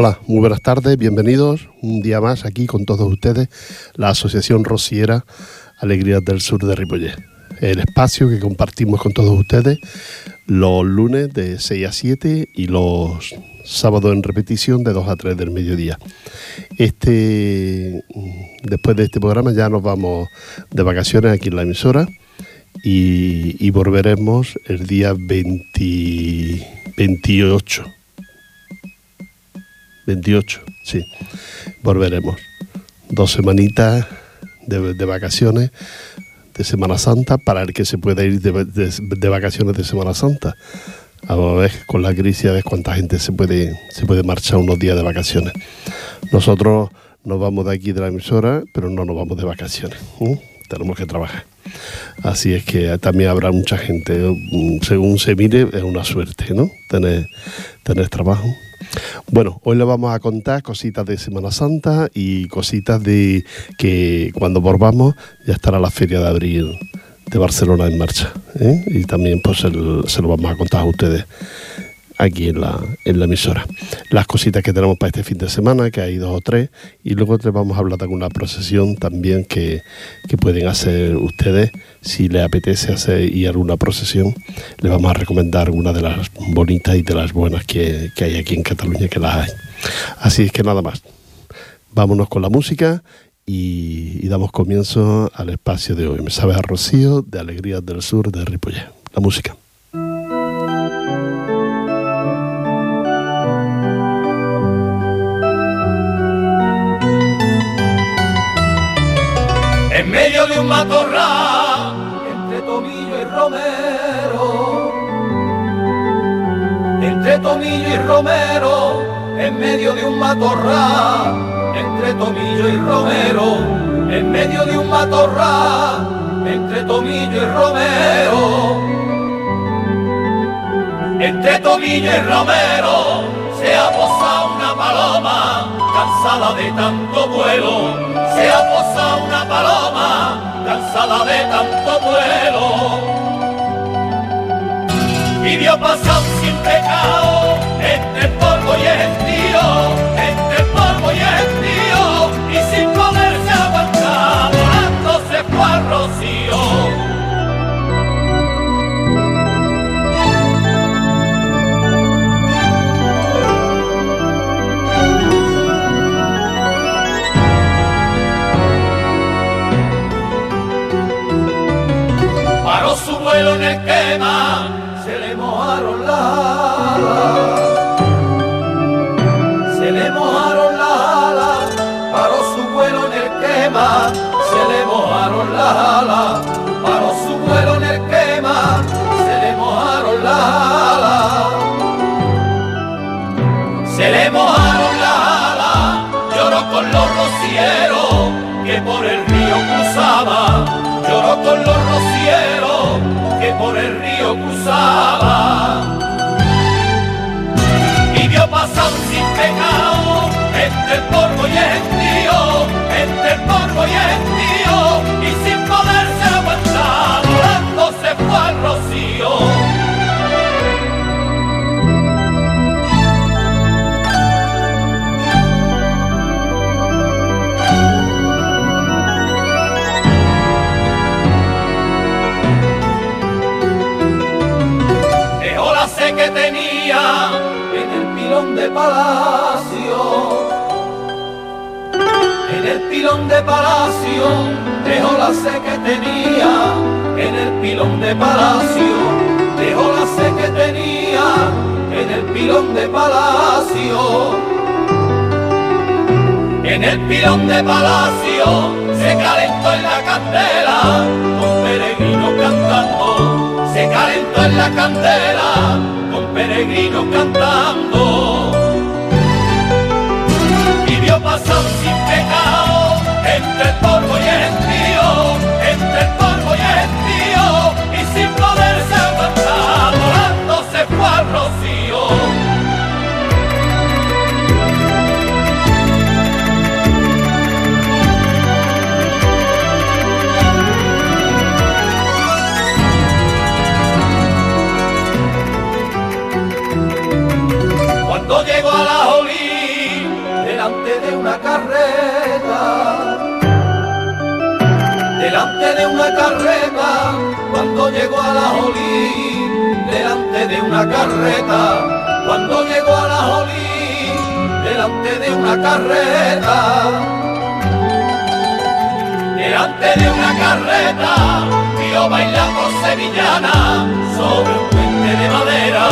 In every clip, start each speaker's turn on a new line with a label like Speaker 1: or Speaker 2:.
Speaker 1: Hola, muy buenas tardes, bienvenidos un día más aquí con todos ustedes, la Asociación Rociera Alegrías del Sur de Ripollet. El espacio que compartimos con todos ustedes los lunes de 6 a 7 y los sábados en repetición de 2 a 3 del mediodía. Este, después de este programa ya nos vamos de vacaciones aquí en la emisora y, volveremos el día 28 28, sí. Volveremos. Dos semanitas de, vacaciones de Semana Santa para el que se pueda ir de, vacaciones de Semana Santa. A ver, con la crisis, a ver cuánta gente se puede, se puede marchar unos días de vacaciones. Nosotros nos vamos de aquí de la emisora, pero no nos vamos de vacaciones. Tenemos que trabajar. Así es que también habrá mucha gente. Según se mire, es una suerte, ¿no? Tener, tener trabajo. Bueno, hoy le vamos a contar cositas de Semana Santa y cositas de que cuando volvamos ya estará la Feria de Abril de Barcelona en marcha. ¿eh? Y también pues se lo vamos a contar a ustedes aquí en la, en la emisora. Las cositas que tenemos para este fin de semana, que hay dos o tres, y luego les vamos a hablar de alguna procesión también que, pueden hacer ustedes. Si les apetece hacer y alguna procesión, les vamos a recomendar una de las bonitas y de las buenas que, hay aquí en Cataluña, que las hay. Así es que nada más. Vámonos con la música y, damos comienzo al espacio de hoy. Me sabe a Rocío de Alegrías del Sur de Ripollet. La música.
Speaker 2: Tomillo y romero, en medio de un matorral, entre tomillo y romero, en medio de un matorral, entre tomillo y romero, entre tomillo y romero, se ha posado una paloma cansada de tanto vuelo, se ha posado una paloma, cansada de tanto vuelo. Y vio pasar sin pecado, al rocío. en el quema, las. Paró su vuelo en el quema, se le mojaron las alas. Se le mojaron las alas, lloró con los rocieros que por el río cruzaba, lloró con los rocieros por el río cruzaba y vio pasar sin pecado entre el polvo y el tío, entre el polvo y el tío de palacio. En el pilón de palacio dejó la sé que tenía. En el pilón de palacio dejó la sé que tenía. En el pilón de palacio. En el pilón de palacio se calentó en la candela con peregrinos cantando. Se calentó en la candela peregrino cantando. De una carreta, cuando llegó a la jolí, delante de una carreta. Delante de una carreta, vio bailando sevillana sobre un puente de madera,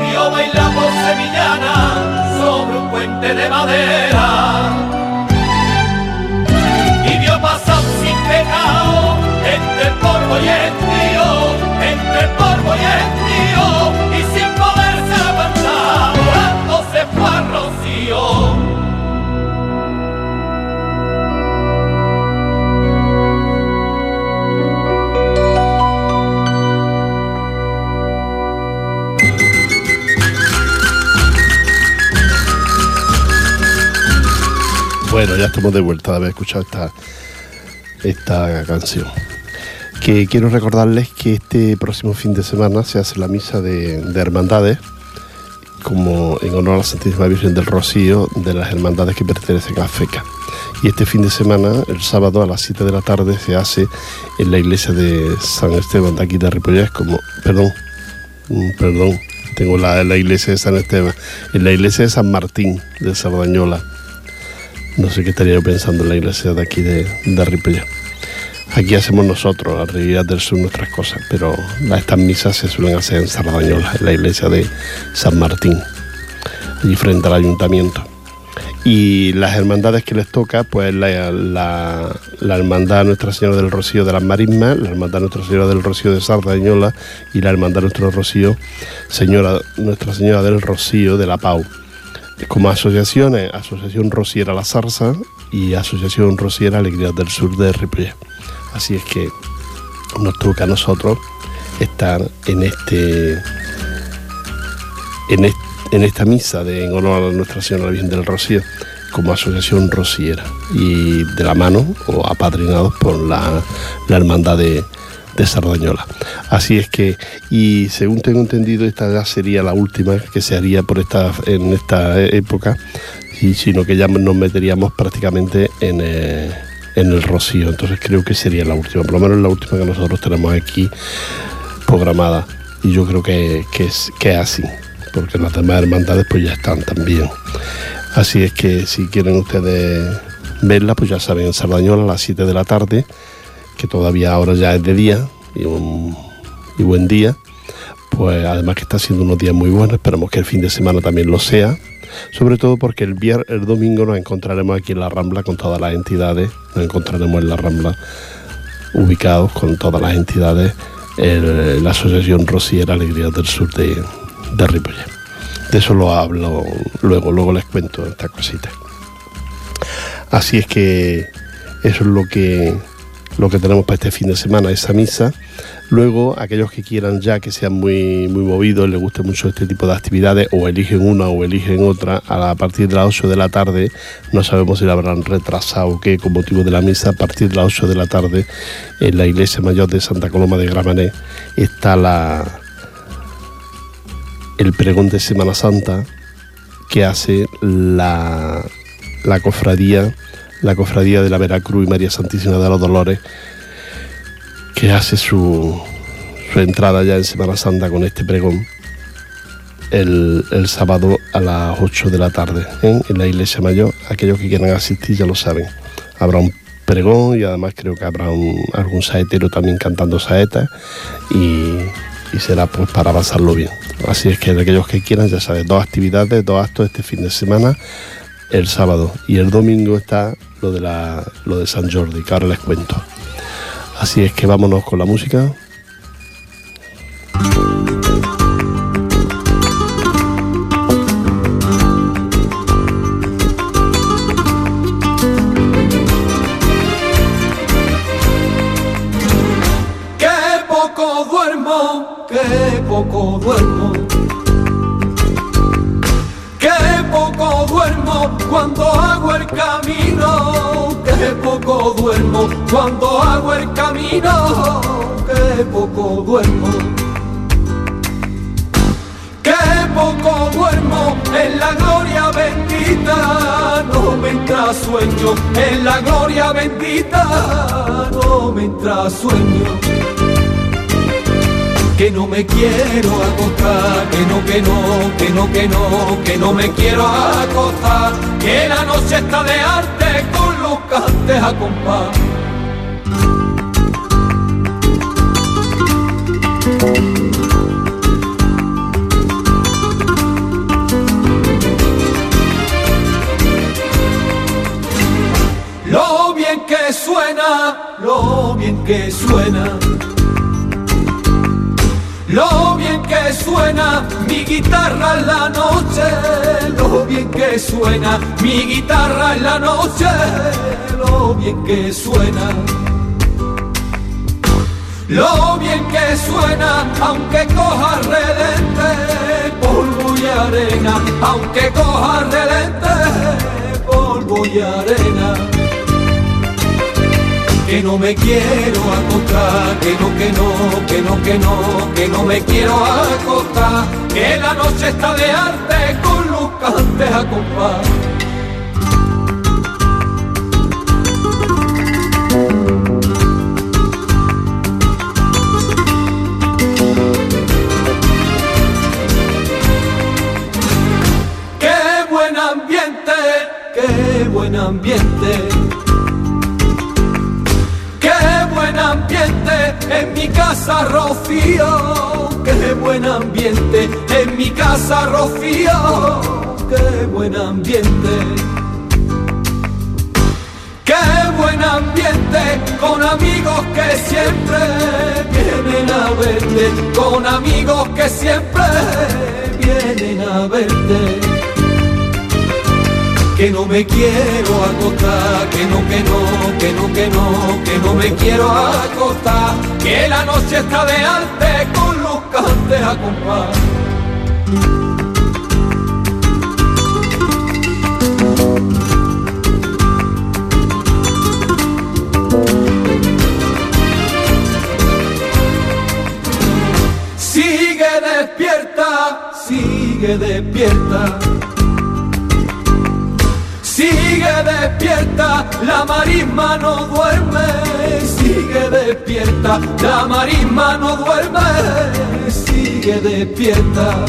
Speaker 2: vio bailando sevillana sobre un puente de madera. Y vio pasar sin pecado entre el polvo y el tío, entre el polvo y el y sin poderse aguantar, volando se fue a Rocío.
Speaker 1: Bueno, ya estamos de vuelta de haber escuchado esta, esta canción. Que quiero recordarles que este próximo fin de semana se hace la misa de, de hermandades, como en honor a la Santísima Virgen del Rocío, de las hermandades que pertenecen a FECA. Y este fin de semana, el sábado a las 7 de la tarde, se hace en la iglesia de San Esteban de aquí de Ripollés, como, perdón, mm, perdón, tengo la, la iglesia de San Esteban, en la iglesia de San Martín de Sardañola no sé qué estaría yo pensando en la iglesia de aquí de, de Ripollet. Aquí hacemos nosotros, la realidad del sur, nuestras cosas, pero estas misas se suelen hacer en Sardañola, en la iglesia de San Martín, allí frente al ayuntamiento. Y las hermandades que les toca, pues la, la, la Hermandad Nuestra Señora del Rocío de las Marismas, la Hermandad Nuestra Señora del Rocío de Sardañola y la Hermandad Nuestro Rocío, Señora, Nuestra Señora del Rocío de la Pau como asociaciones, Asociación Rociera La Zarza y Asociación Rociera Alegría del Sur de Ripollet. Así es que nos toca a nosotros estar en este en, esta misa de en honor a Nuestra Señora Virgen del Rocío como asociación rociera y de la mano o apadrinados por la, hermandad de, de Sardañola. Así es que, y según tengo entendido, esta ya sería la última que se haría por esta, en esta época, y sino que ya nos meteríamos prácticamente en, eh, en el Rocío. Entonces creo que sería la última, por lo menos la última que nosotros tenemos aquí programada. Y yo creo que, que es, que así, porque las demás hermandades pues ya están también. Así es que si quieren ustedes verla, pues ya saben, en Sardañola a las 7 de la tarde que todavía ahora ya es de día y, un, y buen día, pues además que está siendo unos días muy buenos, esperamos que el fin de semana también lo sea, sobre todo porque el, vier, el domingo nos encontraremos aquí en la Rambla con todas las entidades, nos encontraremos en la Rambla ubicados con todas las entidades, la Asociación Rociera Alegría del Sur de, de. De eso lo hablo luego, luego les cuento esta cosita. Así es que eso es lo que lo que tenemos para este fin de semana, esa misa. Luego, aquellos que quieran ya que sean muy, muy movidos, les guste mucho este tipo de actividades, o eligen una o eligen otra, a partir de las 8 de la tarde, no sabemos si la habrán retrasado o qué, con motivo de la misa, a partir de las 8 de la tarde, en la iglesia mayor de Santa Coloma de Gramané, está la, el pregón de Semana Santa que hace la, la cofradía la cofradía de la Veracruz y María Santísima de los Dolores, que hace su, su entrada ya en Semana Santa con este pregón el, el sábado a las 8 de la tarde ¿eh? en la iglesia mayor. Aquellos que quieran asistir ya lo saben. Habrá un pregón y además creo que habrá un, algún saetero también cantando saetas y, y será pues para pasarlo bien. Así es que aquellos que quieran, ya saben, dos actividades, dos actos este fin de semana el sábado y el domingo está lo de, la, lo de San Jordi, que ahora les cuento. Así es que vámonos con la música.
Speaker 2: Poco duermo. Qué poco duermo cuando hago el camino. Qué poco duermo cuando me entra sueño, en la gloria bendita no me entra sueño. Que no me quiero acostar, que no, que no, que no, que no, que no me quiero acostar, que la noche está de arte con los cantes a compás. Suena, lo bien que suena. Lo bien que suena mi guitarra en la noche, lo bien que suena mi guitarra en la noche, lo bien que suena. Lo bien que suena, aunque coja redente, polvo y arena, aunque coja redente, polvo y arena. Que no me quiero acostar, que no, que no, que no, que no, que no me quiero acostar, que la noche está de arte con los cantes a compás. Qué buen ambiente, qué buen ambiente. Ambiente en mi casa, Rocío. Qué buen ambiente en mi casa, Rocío. Qué buen ambiente. Qué buen ambiente con amigos que siempre vienen a verte, con amigos que siempre vienen a verte. Que no me quiero acostar, que no, que no, que no, que no, que no me quiero acostar, que la noche está de arte con los cantes a compás. Sigue despierta, sigue despierta. Despierta, la marisma no duerme. Sigue despierta, la marisma no duerme. Sigue despierta.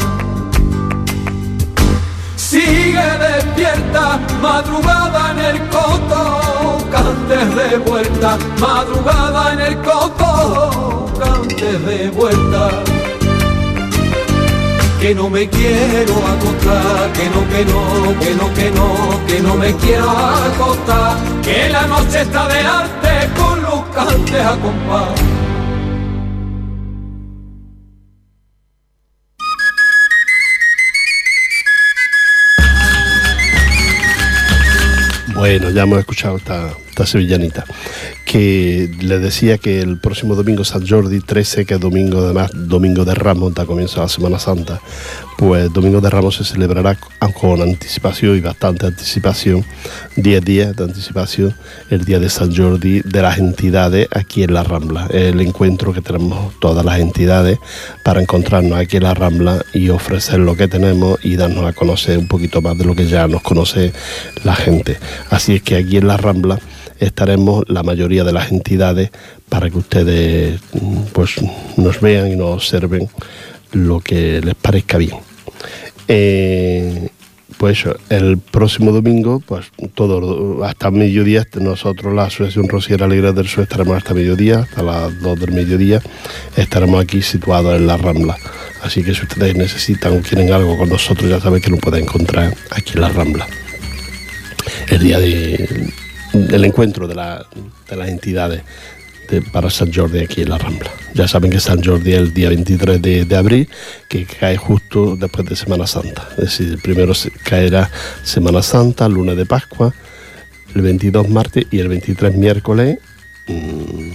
Speaker 2: Sigue despierta, madrugada en el coto, cantes de vuelta, madrugada en el coto, cantes de vuelta. Que no me quiero acostar, que no, que no, que no, que no, que no me quiero acostar, que la noche está de arte con los cantes a compás.
Speaker 1: Bueno, ya hemos escuchado esta, sevillanita. Que le decía que el próximo domingo San Jordi 13, que es domingo además, domingo de Ramos, da comienzo la Semana Santa, pues domingo de Ramos se celebrará con anticipación y bastante anticipación, 10 días de anticipación, el día de San Jordi de las entidades aquí en la Rambla. El encuentro que tenemos todas las entidades para encontrarnos aquí en la Rambla y ofrecer lo que tenemos y darnos a conocer un poquito más de lo que ya nos conoce la gente. Así es que aquí en la Rambla estaremos la mayoría de las entidades para que ustedes mm, pues nos vean y nos observen lo que les parezca bien. Eh, pues el próximo domingo, pues todo hasta mediodía, nosotros la Asociación Rociera Alegre del Sur estaremos hasta mediodía, hasta las 2 del mediodía, estaremos aquí situados en la Rambla. Así que si ustedes necesitan o quieren algo con nosotros, ya saben que lo pueden encontrar aquí en la Rambla. El día de, del encuentro de las entidades de- para San Jordi aquí en la Rambla. Ya saben que San Jordi es el día 23 de, abril, que cae justo después de Semana Santa. Es decir, primero caerá Semana Santa, lunes de Pascua, el 22 martes y el 23 miércoles, mm,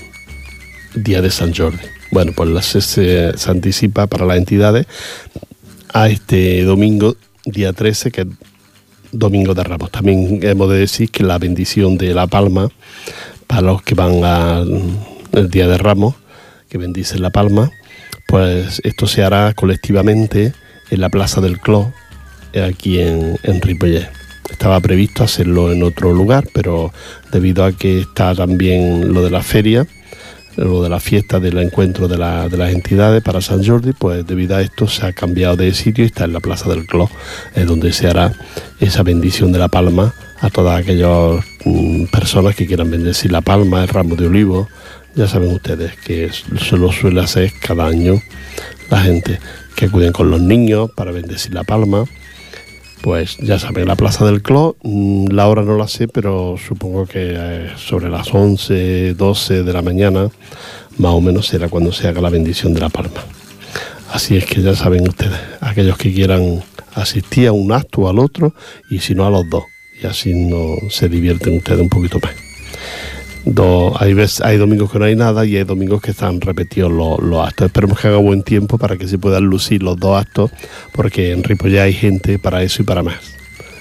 Speaker 1: día de San Jordi. Bueno, pues la- se, se- se anticipa para las entidades a este domingo, día 13, que es Domingo de Ramos. También hemos de decir que la bendición de La Palma, para los que van al Día de Ramos, que bendicen La Palma, pues esto se hará colectivamente en la Plaza del Clos, aquí en, en.
Speaker 3: Estaba previsto hacerlo en otro lugar, pero debido a que está también lo de la feria, lo de la fiesta del encuentro de, las entidades para San Jordi, pues debido a esto se ha cambiado de sitio y está en la Plaza del Clos, es donde se hará esa bendición de la palma a todas aquellas mm, personas que quieran bendecir la palma, el ramo de olivo. Ya saben ustedes que se lo suele hacer cada año la gente que acuden con los niños para bendecir la palma pues ya saben, la Plaza del Clos, mm, la hora no la sé, pero supongo que eh, sobre las 11, 12 de la mañana, más o menos será cuando se haga la bendición de la palma. Así es que ya saben ustedes, aquellos que quieran asistir a un acto o al otro, y si no a los dos, y así no se divierten ustedes un poquito más hay, hay domingos que no hay nada y hay domingos que están repetidos los, actos. Esperemos que haga buen tiempo para que se puedan lucir los dos actos, porque en Ripollet hay gente para eso y para más.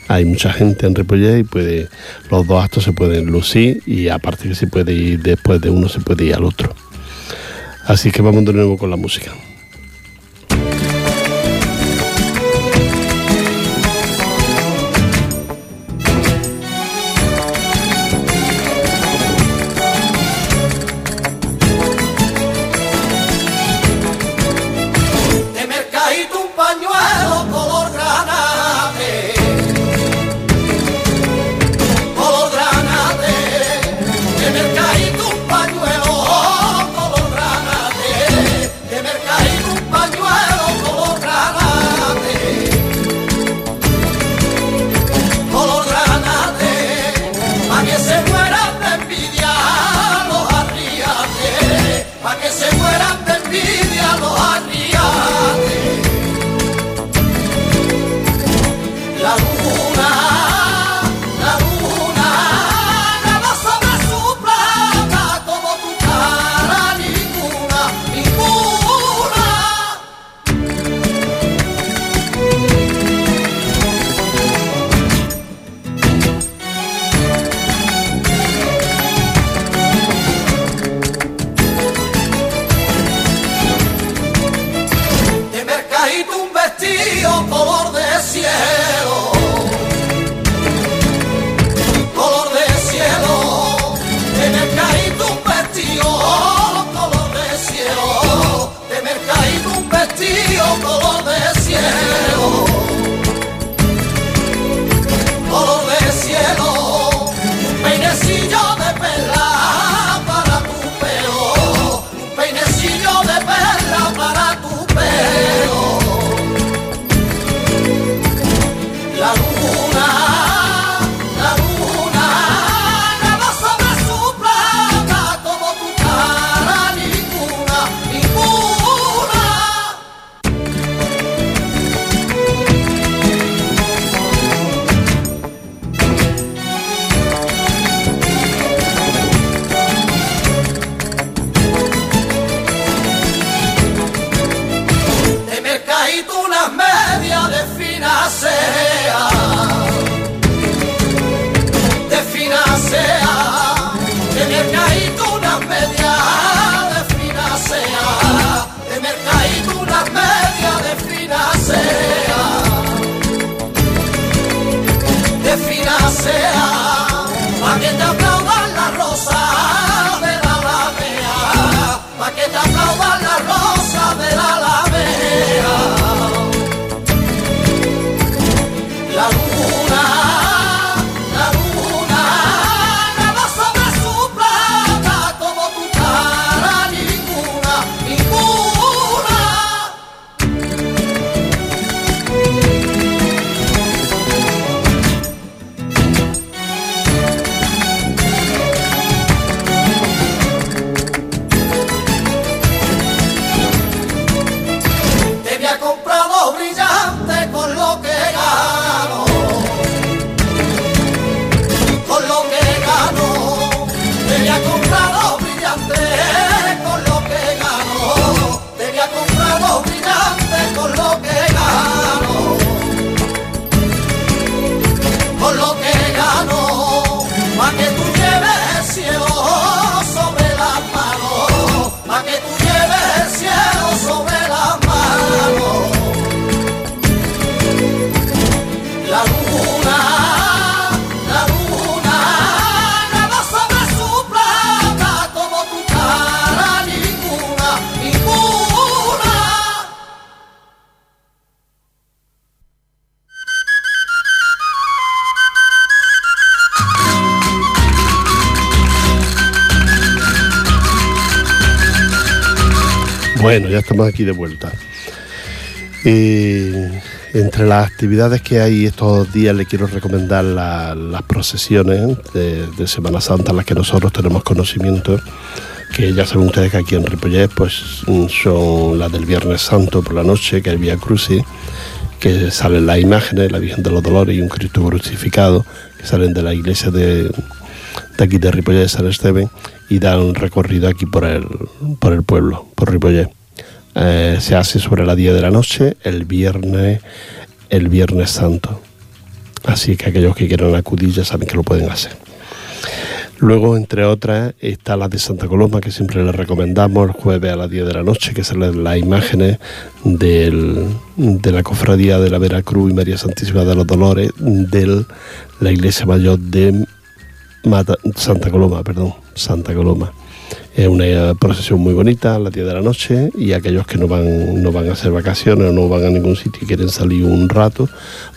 Speaker 3: Hay mucha gente en Ripollet y puede, los dos actos se pueden lucir y aparte que se puede ir después de uno, se puede ir al otro. Así que vamos de nuevo con la música.
Speaker 1: Bueno, ya estamos aquí de vuelta. entre las actividades que hay estos días le quiero recomendar las procesiones de, Semana Santa, las que nosotros tenemos conocimiento, que ya saben ustedes que aquí en Ripollet pues, son las del Viernes Santo por la noche, que es Vía Crucis, que salen las imágenes, la Virgen de los Dolores y un Cristo crucificado, que salen de la iglesia de, aquí de Ripollet de San Esteban y dan un recorrido aquí por el, por el pueblo, por Ripollet. Eh, se hace sobre la 10 de la noche el viernes, el viernes santo. Así que aquellos que quieran acudir ya saben que lo pueden hacer. Luego, entre otras, está la de Santa Coloma, que siempre les recomendamos el jueves a las 10 de la noche, que salen las imágenes de la cofradía de la Veracruz y María Santísima de los Dolores de la iglesia mayor de Santa Coloma, perdón, Santa Coloma. Es una procesión muy bonita a las 10 de la noche y aquellos que no van, no van a hacer vacaciones o no van a ningún sitio y quieren salir un rato,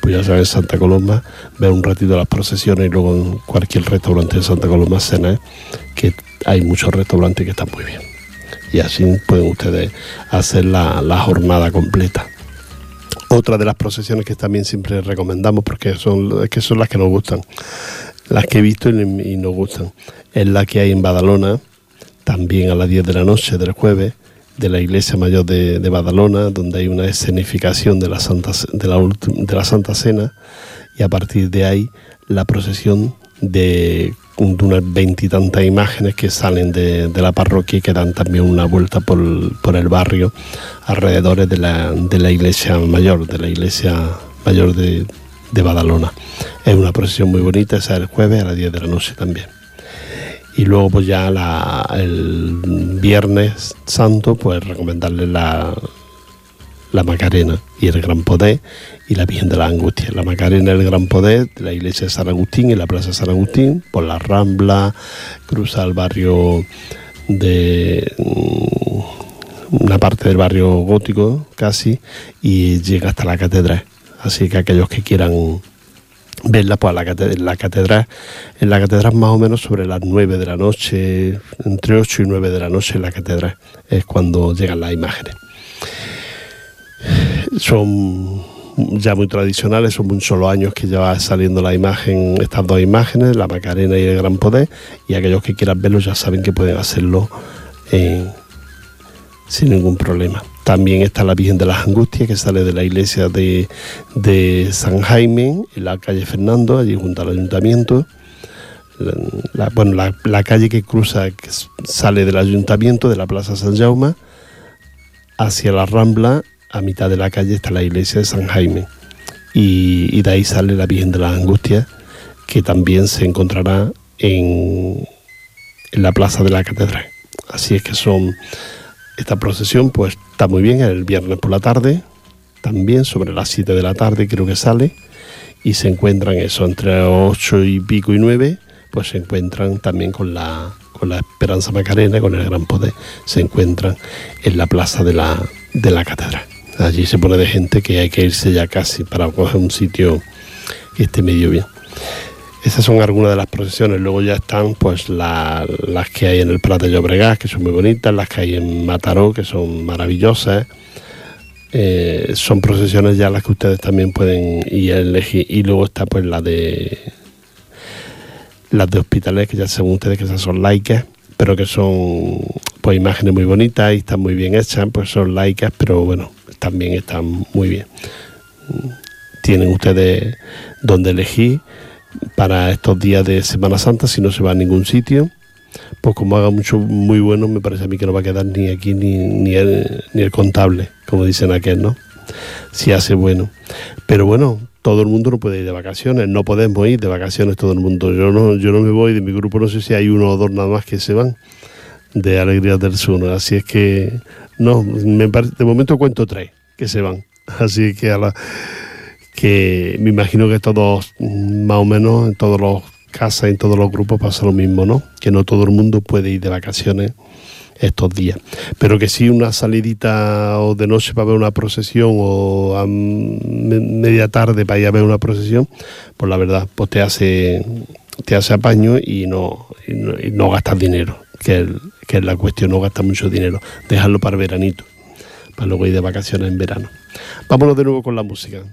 Speaker 1: pues ya saben, en Santa Coloma, ver un ratito las procesiones y luego en cualquier restaurante de Santa Coloma cena, que hay muchos restaurantes que están muy bien. Y así pueden ustedes hacer la, jornada completa. Otra de las procesiones que también siempre recomendamos, porque son, que son las que nos gustan, las que he visto y, nos gustan, es la que hay en Badalona, también a las 10 de la noche del jueves, de la iglesia mayor de, Badalona, donde hay una escenificación de la, Santa, de, la, Santa Cena, y a partir de ahí la procesión de, unas veintitantas imágenes que salen de, la parroquia y que dan también una vuelta por, el barrio alrededor de la, de la iglesia mayor, de la iglesia mayor de, de Badalona. Es una procesión muy bonita, esa es el jueves a las 10 de la noche también. Y luego pues ya el viernes santo pues recomendarle la, la Macarena y el Gran Poder y la Virgen de la Angustia. La Macarena el Gran Poder de la iglesia de San Agustín y la plaza de San Agustín, por la Rambla, cruza el barrio de mm, una parte del barrio gótico casi y llega hasta la catedral. Así que aquellos que quieran verla, pues la, la catedral, en la catedral más o menos sobre las 9 de la noche, entre 8 y 9 de la noche en la catedral, es cuando llegan las imágenes. Son ya muy tradicionales, son muchos solo años que lleva saliendo la imagen, estas dos imágenes, la Macarena y el Gran Poder, y aquellos que quieran verlo ya saben que pueden hacerlo sin ningún problema. También está la Virgen de las Angustias, que sale de la iglesia de, San Jaime, en la calle Fernando, allí junto al ayuntamiento. La, bueno, la, calle que cruza, que sale del ayuntamiento, de la Plaza San Jaume, hacia la Rambla, a mitad de la calle está la iglesia de San Jaime. Y, de ahí sale la Virgen de las Angustias, que también se encontrará en, en la plaza de la catedral. Así es que son esta procesión pues está muy bien el viernes por la tarde, también sobre las 7 de la tarde creo que sale, y se encuentran eso, entre 8 y pico y 9, pues se encuentran también con la, con la Esperanza Macarena, con el Gran Poder, se encuentran en la plaza de la, de la. Allí se pone de gente que hay que irse ya casi para coger un sitio que esté medio bien. Esas son algunas de las procesiones. Luego ya están pues las que hay en el Prat de Llobregat, que son muy bonitas, las que hay en Mataró, que son maravillosas. Eh, son procesiones ya las que ustedes también pueden ir a elegir. Y luego está pues la de las de hospitales, que ya según ustedes que esas son laicas, pero que son pues imágenes muy bonitas y están muy bien hechas, pues son laicas, pero bueno, también están muy bien. Tienen ustedes donde elegir para estos días de Semana Santa si no se va a ningún sitio. Pues como haga mucho muy bueno, me parece a mí que no va a quedar ni aquí ni, ni, el, ni el contable, como dicen aquel, ¿no? Si hace bueno. Pero bueno, todo el mundo no puede ir de vacaciones, no podemos ir de vacaciones todo el mundo. Yo no, yo no me voy, de mi grupo no sé si hay uno o dos nada más que se van de Alegrías del Sur. Así es que, no, me de momento cuento tres que se van. Así que a la que me imagino que todos, más o menos, en todos los casas, en todos los grupos pasa lo mismo, ¿no? Que no todo el mundo puede ir de vacaciones estos días. Pero que sí una salidita o de noche para ver una procesión o a media tarde para ir a ver una procesión, pues la verdad, pues te hace, te hace apaño y no, y no, gastas dinero, que es, que es la cuestión, no gastas mucho dinero, dejarlo para veranito.
Speaker 3: para luego ir de vacaciones en verano. Vámonos de nuevo con la música.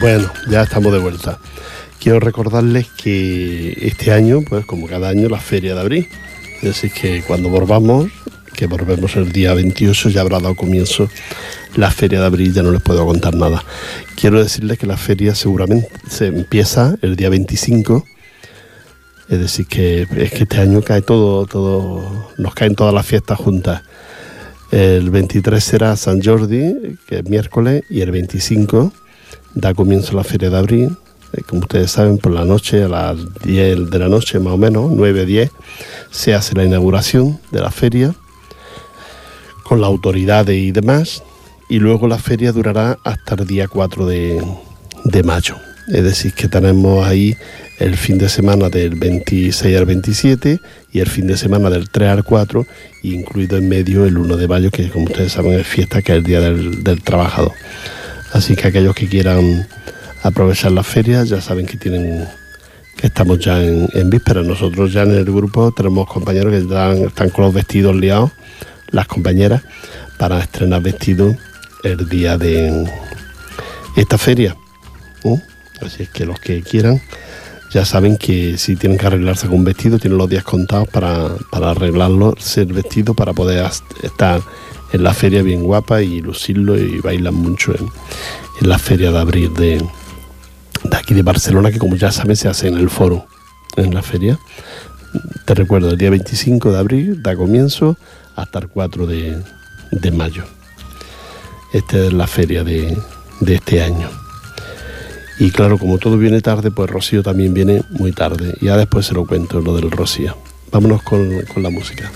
Speaker 3: Bueno, ya estamos de vuelta. Quiero recordarles que este año, pues como cada año, la feria de abril. Decir, que cuando volvamos, que volvemos el día 28, ya habrá dado comienzo la feria de abril, ya no les puedo contar nada. Quiero decirles que la feria seguramente se empieza el día 25. Es decir, que es que este año cae todo, todo, nos caen todas las fiestas juntas. El 23 será San Jordi, que es miércoles, y el 25 da comienzo la feria de abril. Eh, como ustedes saben, por la noche, a las 10 de la noche más o menos, 9, 10, se hace la inauguración de la feria con la autoridad y demás.
Speaker 2: y luego la feria durará hasta el día 4 de, de mayo. Es decir, que tenemos ahí el fin de semana del 26 al 27 y el fin de semana del 3 al 4, incluido en medio el 1 de mayo, que como ustedes saben es fiesta, que es el Día del, Trabajador. Así que aquellos que quieran aprovechar la feria ya saben que tienen que estamos ya en, en vísperas. Nosotros ya en el grupo tenemos compañeros que están, con los vestidos liados, las compañeras, para estrenar vestidos el día de esta feria. Así es que los que quieran ya saben que si tienen que arreglarse con un vestido, tienen los días contados para, arreglarlo, ser vestido, para poder estar en la feria bien guapa y lucirlo y bailan mucho en, la feria de abril de, de, aquí de Barcelona, que como ya saben se hace en el foro, en la feria. Te recuerdo, el día 25 de abril da comienzo hasta el 4 de, mayo. Esta es la feria de este año. Y claro, como todo viene tarde, pues Rocío también viene muy tarde. Ya después se lo cuento, lo del Rocío. Vámonos con, con la música.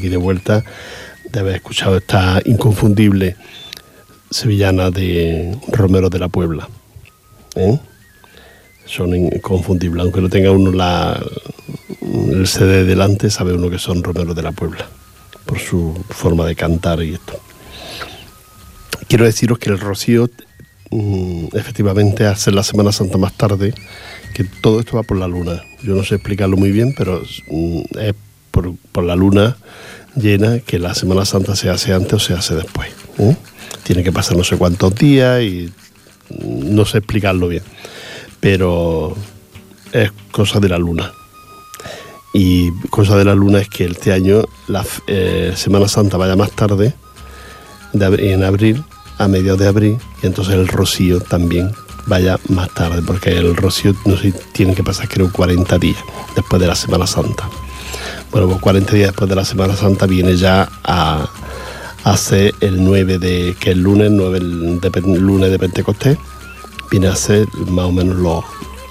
Speaker 1: Aquí de vuelta de haber escuchado esta inconfundible sevillana de Romero de la Puebla. ¿eh? Son inconfundibles, aunque no tenga uno la, el CD delante, sabe uno que son Romero de la Puebla, por su forma de cantar y esto. Quiero deciros que el Rocío, mm, efectivamente, hace la Semana Santa más tarde, que todo esto va por la luna. Yo no sé explicarlo muy bien, pero mm, es por, la luna llena que la Semana Santa se hace antes o se hace después. ¿eh? Tiene que pasar no sé cuántos días y no sé explicarlo bien, pero es cosa de la luna. Y cosa de la luna es que este año la eh, Semana Santa vaya más tarde, en abril, a mediados de abril, y entonces el rocío también vaya más tarde, porque el rocío tiene que pasar creo 40 días después de la Semana Santa. Bueno, pues 40 días después de la Semana Santa viene ya a hacer el 9 de, que el lunes, 9 de, lunes de Pentecostés, viene a ser más o menos los,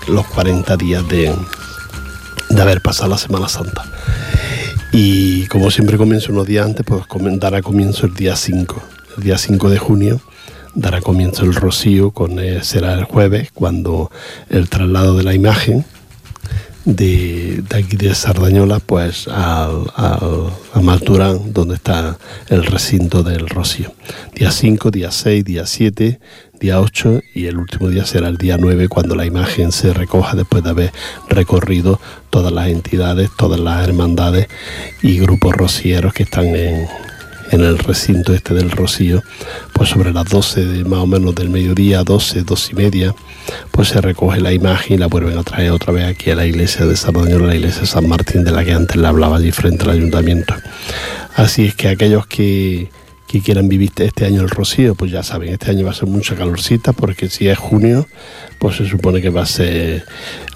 Speaker 1: los 40 días de, de haber pasado la Semana Santa. Y como siempre comienzo unos días antes, pues dará comienzo el día 5. El día 5 de junio dará comienzo el rocío, con, eh, será el jueves, cuando el traslado de la imagen de, aquí de Sardañola pues al, a Malturán, donde está el recinto del Rocío. Día 5, día 6, día 7, día 8 y el último día será el día 9 cuando la imagen se recoja después de haber recorrido todas las entidades, todas las hermandades y grupos rocieros que están en, en el recinto este del Rocío, pues sobre las 12 de, más o menos del mediodía, 12, 12 y media, pues se recoge la imagen y la vuelven a traer otra vez aquí a la iglesia de San la iglesia de San Martín, de la que antes le hablaba allí frente al ayuntamiento. Así es que aquellos que, quieran vivir este año el rocío, pues ya saben, este año va a ser mucha calorcita, porque si es junio, pues se supone que va a ser,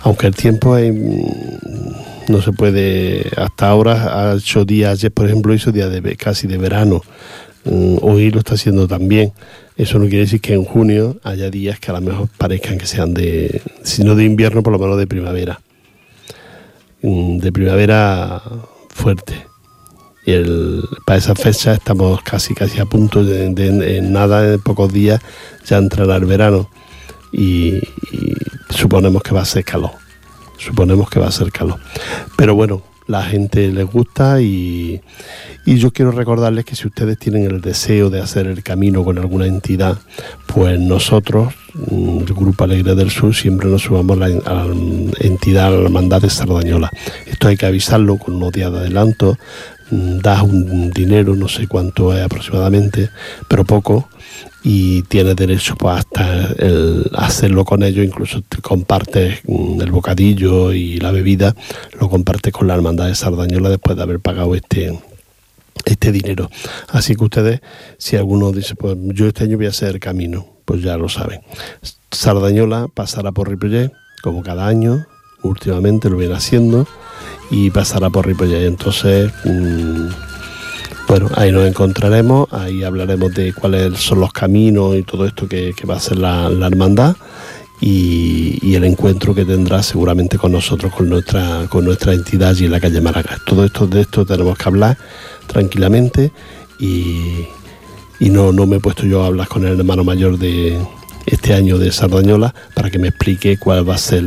Speaker 1: aunque el tiempo es no se puede, hasta ahora ha hecho días, ayer por ejemplo hizo días de, casi de verano, mm, hoy lo está haciendo también. Eso no quiere decir que en junio haya días que a lo mejor parezcan que sean de, si no de invierno, por lo menos de primavera. Mm, de primavera fuerte. Y el, para esa fecha estamos casi casi a punto de, en nada, en pocos días, ya entrará el verano y suponemos que va a ser calor suponemos que va a ser calor. Pero bueno, la gente les gusta y, yo quiero recordarles que si ustedes tienen el deseo de hacer el camino con alguna entidad, pues nosotros, mm, el Grupo Alegre del Sur, siempre nos subamos a la, entidad, a la hermandad de Sardañola. Esto hay que avisarlo con unos días de adelanto, das un dinero, no sé cuánto es aproximadamente, pero poco, y tienes derecho pues, hasta el hacerlo con ellos, incluso te compartes mm, el bocadillo y la bebida, lo compartes con la hermandad de Sardañola después de haber pagado este este dinero. Así que ustedes, si alguno dice, pues yo este año voy a hacer camino, pues ya lo saben. Sardañola pasará por Ripollet, como cada año, últimamente lo viene haciendo, y pasará por Ripollet. Entonces, mm, bueno, ahí nos encontraremos, ahí hablaremos de cuáles son los caminos y todo esto que, va a ser la, hermandad y, el encuentro que tendrá seguramente con nosotros, con nuestra, con nuestra entidad allí en la calle Maracas. Todo esto de esto tenemos que hablar tranquilamente y, no, no me he puesto yo a hablar con el hermano mayor de, este año de Sardañola para que me explique cuál va a ser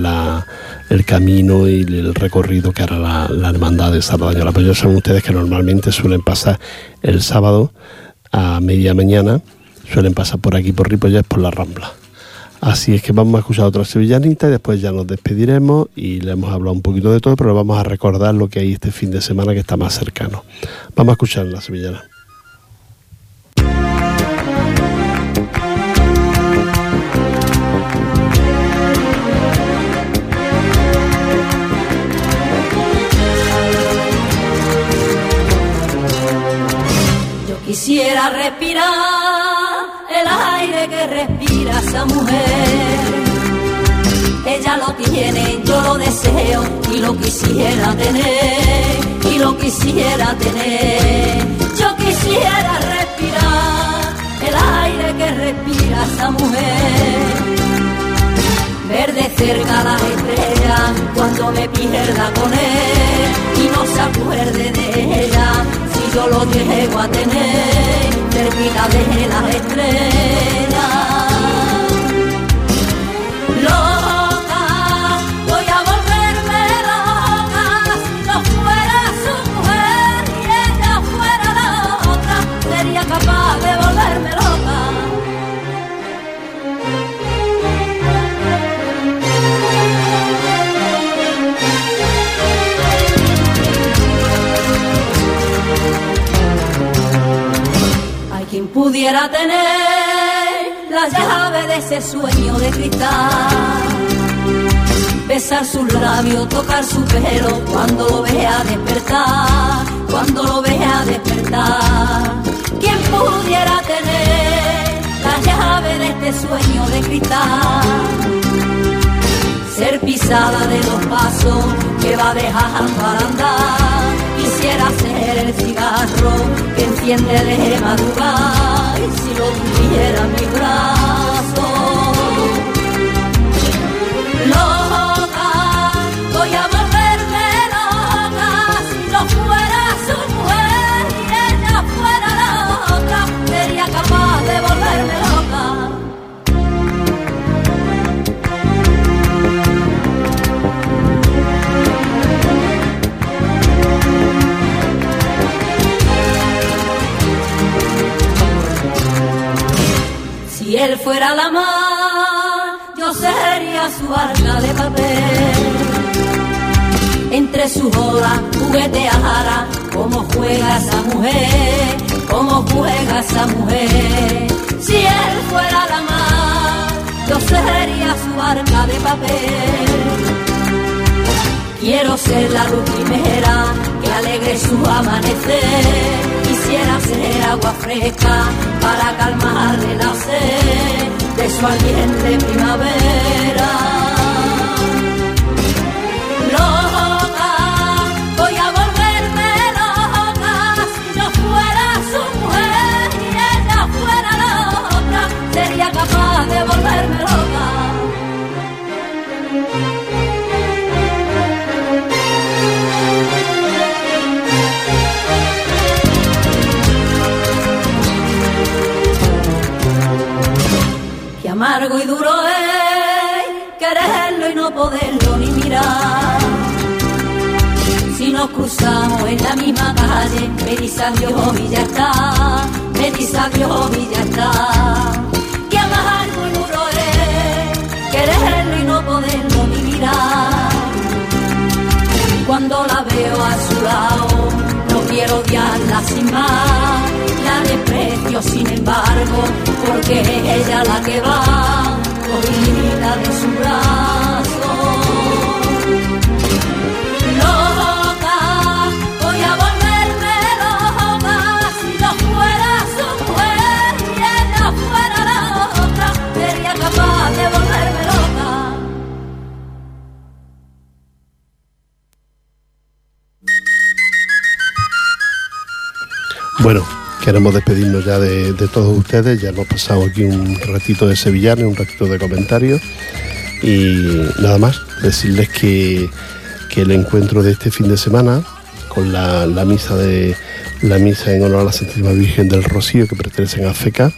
Speaker 1: el camino y el recorrido que hará la, hermandad de Sardañola. Pues ya saben ustedes que normalmente suelen pasar el sábado a media mañana, suelen pasar por aquí por Ripollet por la Rambla. Así es que vamos a escuchar otra sevillanita y después ya nos despediremos y le hemos hablado un poquito de todo, pero vamos a recordar lo que hay este fin de semana que está más cercano. Vamos a escuchar la sevillana.
Speaker 4: Quisiera respirar el aire que respira esa mujer. Ella lo tiene, yo lo deseo y lo quisiera tener, y lo quisiera tener. Yo quisiera respirar el aire que respira esa mujer. Ver de cerca las estrellas cuando me pierda con él y no se acuerde de ella, yo lo llego a tener cerquita de las estrellas. Pudiera tener la llave de ese sueño de cristal. Besar sus labios, tocar su pelo cuando lo vea despertar, cuando lo vea despertar. ¿Quién pudiera tener la llave de este sueño de cristal? Ser pisada de los pasos que va dejando al andar quisiera ser el cigarro que enciende de madrugada y si lo tuviera mi brazo. Él fuera la mar, yo sería su arca de papel. Entre sus horas jugueteara como juega esa mujer, como juega esa mujer. Si él fuera la mar, yo sería su arca de papel. Quiero ser la luz primera que alegre su amanecer quisiera ser agua fresca para calmarle la sed su de primavera. Poderlo ni mirar. Si nos cruzamos en la misma calle, me dice adiós y ya está, me dice adiós y ya está. Que amargo y duro es quererlo y no poderlo ni mirar. Cuando la veo a su lado, no quiero odiarla sin más la desprecio sin embargo, porque es ella la que va, vida de su brazo.
Speaker 1: Queremos despedirnos ya de, todos ustedes, ya hemos pasado aquí un ratito de sevillanes, un ratito de comentarios y nada más, decirles que, el encuentro de este fin de semana con la, misa de la misa en honor a la Santísima Virgen del Rocío que pertenecen a FECA,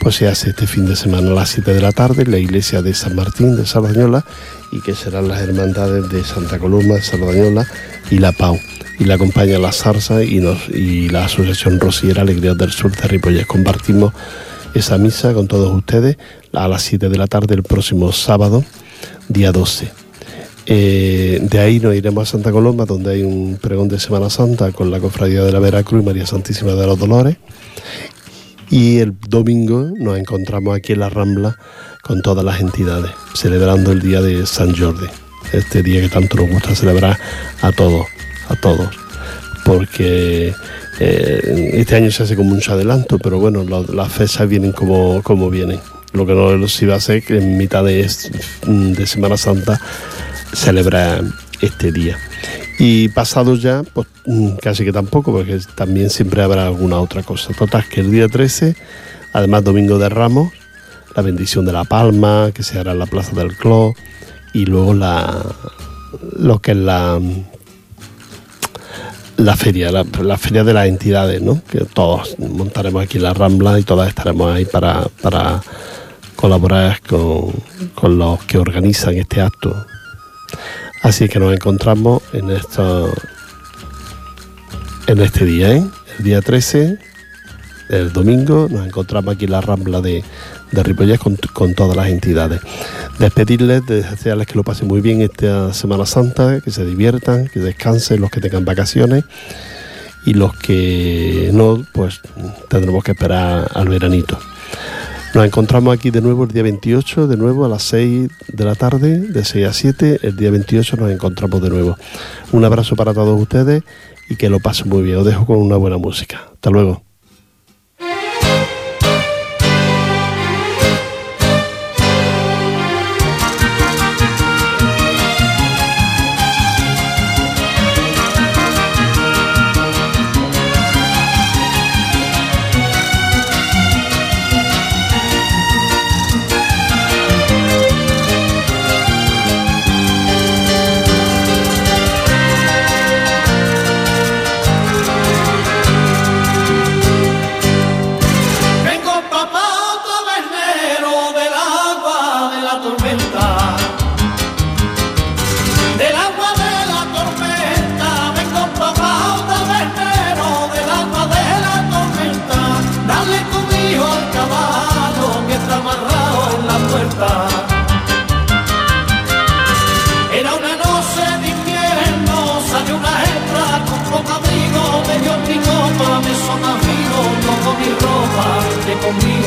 Speaker 1: pues se hace este fin de semana a las 7 de la tarde en la iglesia de San Martín de Sardañola y que serán las hermandades de Santa Coloma de Sardañola y La Pau y la acompaña la Zarza y, y la Asociación Rosiera Alegría del Sur de Ripollet. Compartimos esa misa con todos ustedes a las 7 de la tarde el próximo sábado, día 12. Eh, de ahí nos iremos a Santa Coloma, donde hay un pregón de Semana Santa con la Cofradía de la Veracruz y María Santísima de los Dolores. Y el domingo nos encontramos aquí en la Rambla con todas las entidades, celebrando el día de San Jordi, este día que tanto nos gusta celebrar a todos a todos, porque eh, este año se hace con mucho adelanto, pero bueno, las fechas vienen como, como vienen. Lo que no se iba a hacer que en mitad de, de Semana Santa celebra este día. Y pasado ya, pues mm, casi que tampoco, porque también siempre habrá alguna otra cosa. Total, que el día 13, además Domingo de Ramos, la bendición de la palma, que se hará en la Plaza del Cló, y luego la, lo que es la la feria, la, feria de las entidades, ¿no? Que todos montaremos aquí la Rambla y todas estaremos ahí para, para colaborar con, con los que organizan este acto. Así que nos encontramos en esto en este día, ¿eh? el día 13, el domingo, nos encontramos aquí en la Rambla de, de con, con, todas las entidades. Despedirles, desearles que lo pasen muy bien esta Semana Santa, que se diviertan, que descansen los que tengan vacaciones y los que no, pues tendremos que esperar al veranito. Nos encontramos aquí de nuevo el día 28, de nuevo a las 6 de la tarde, de 6 a 7, el día 28 nos encontramos de nuevo. Un abrazo para todos ustedes y que lo pasen muy bien. Os dejo con una buena música. Hasta luego.
Speaker 2: me.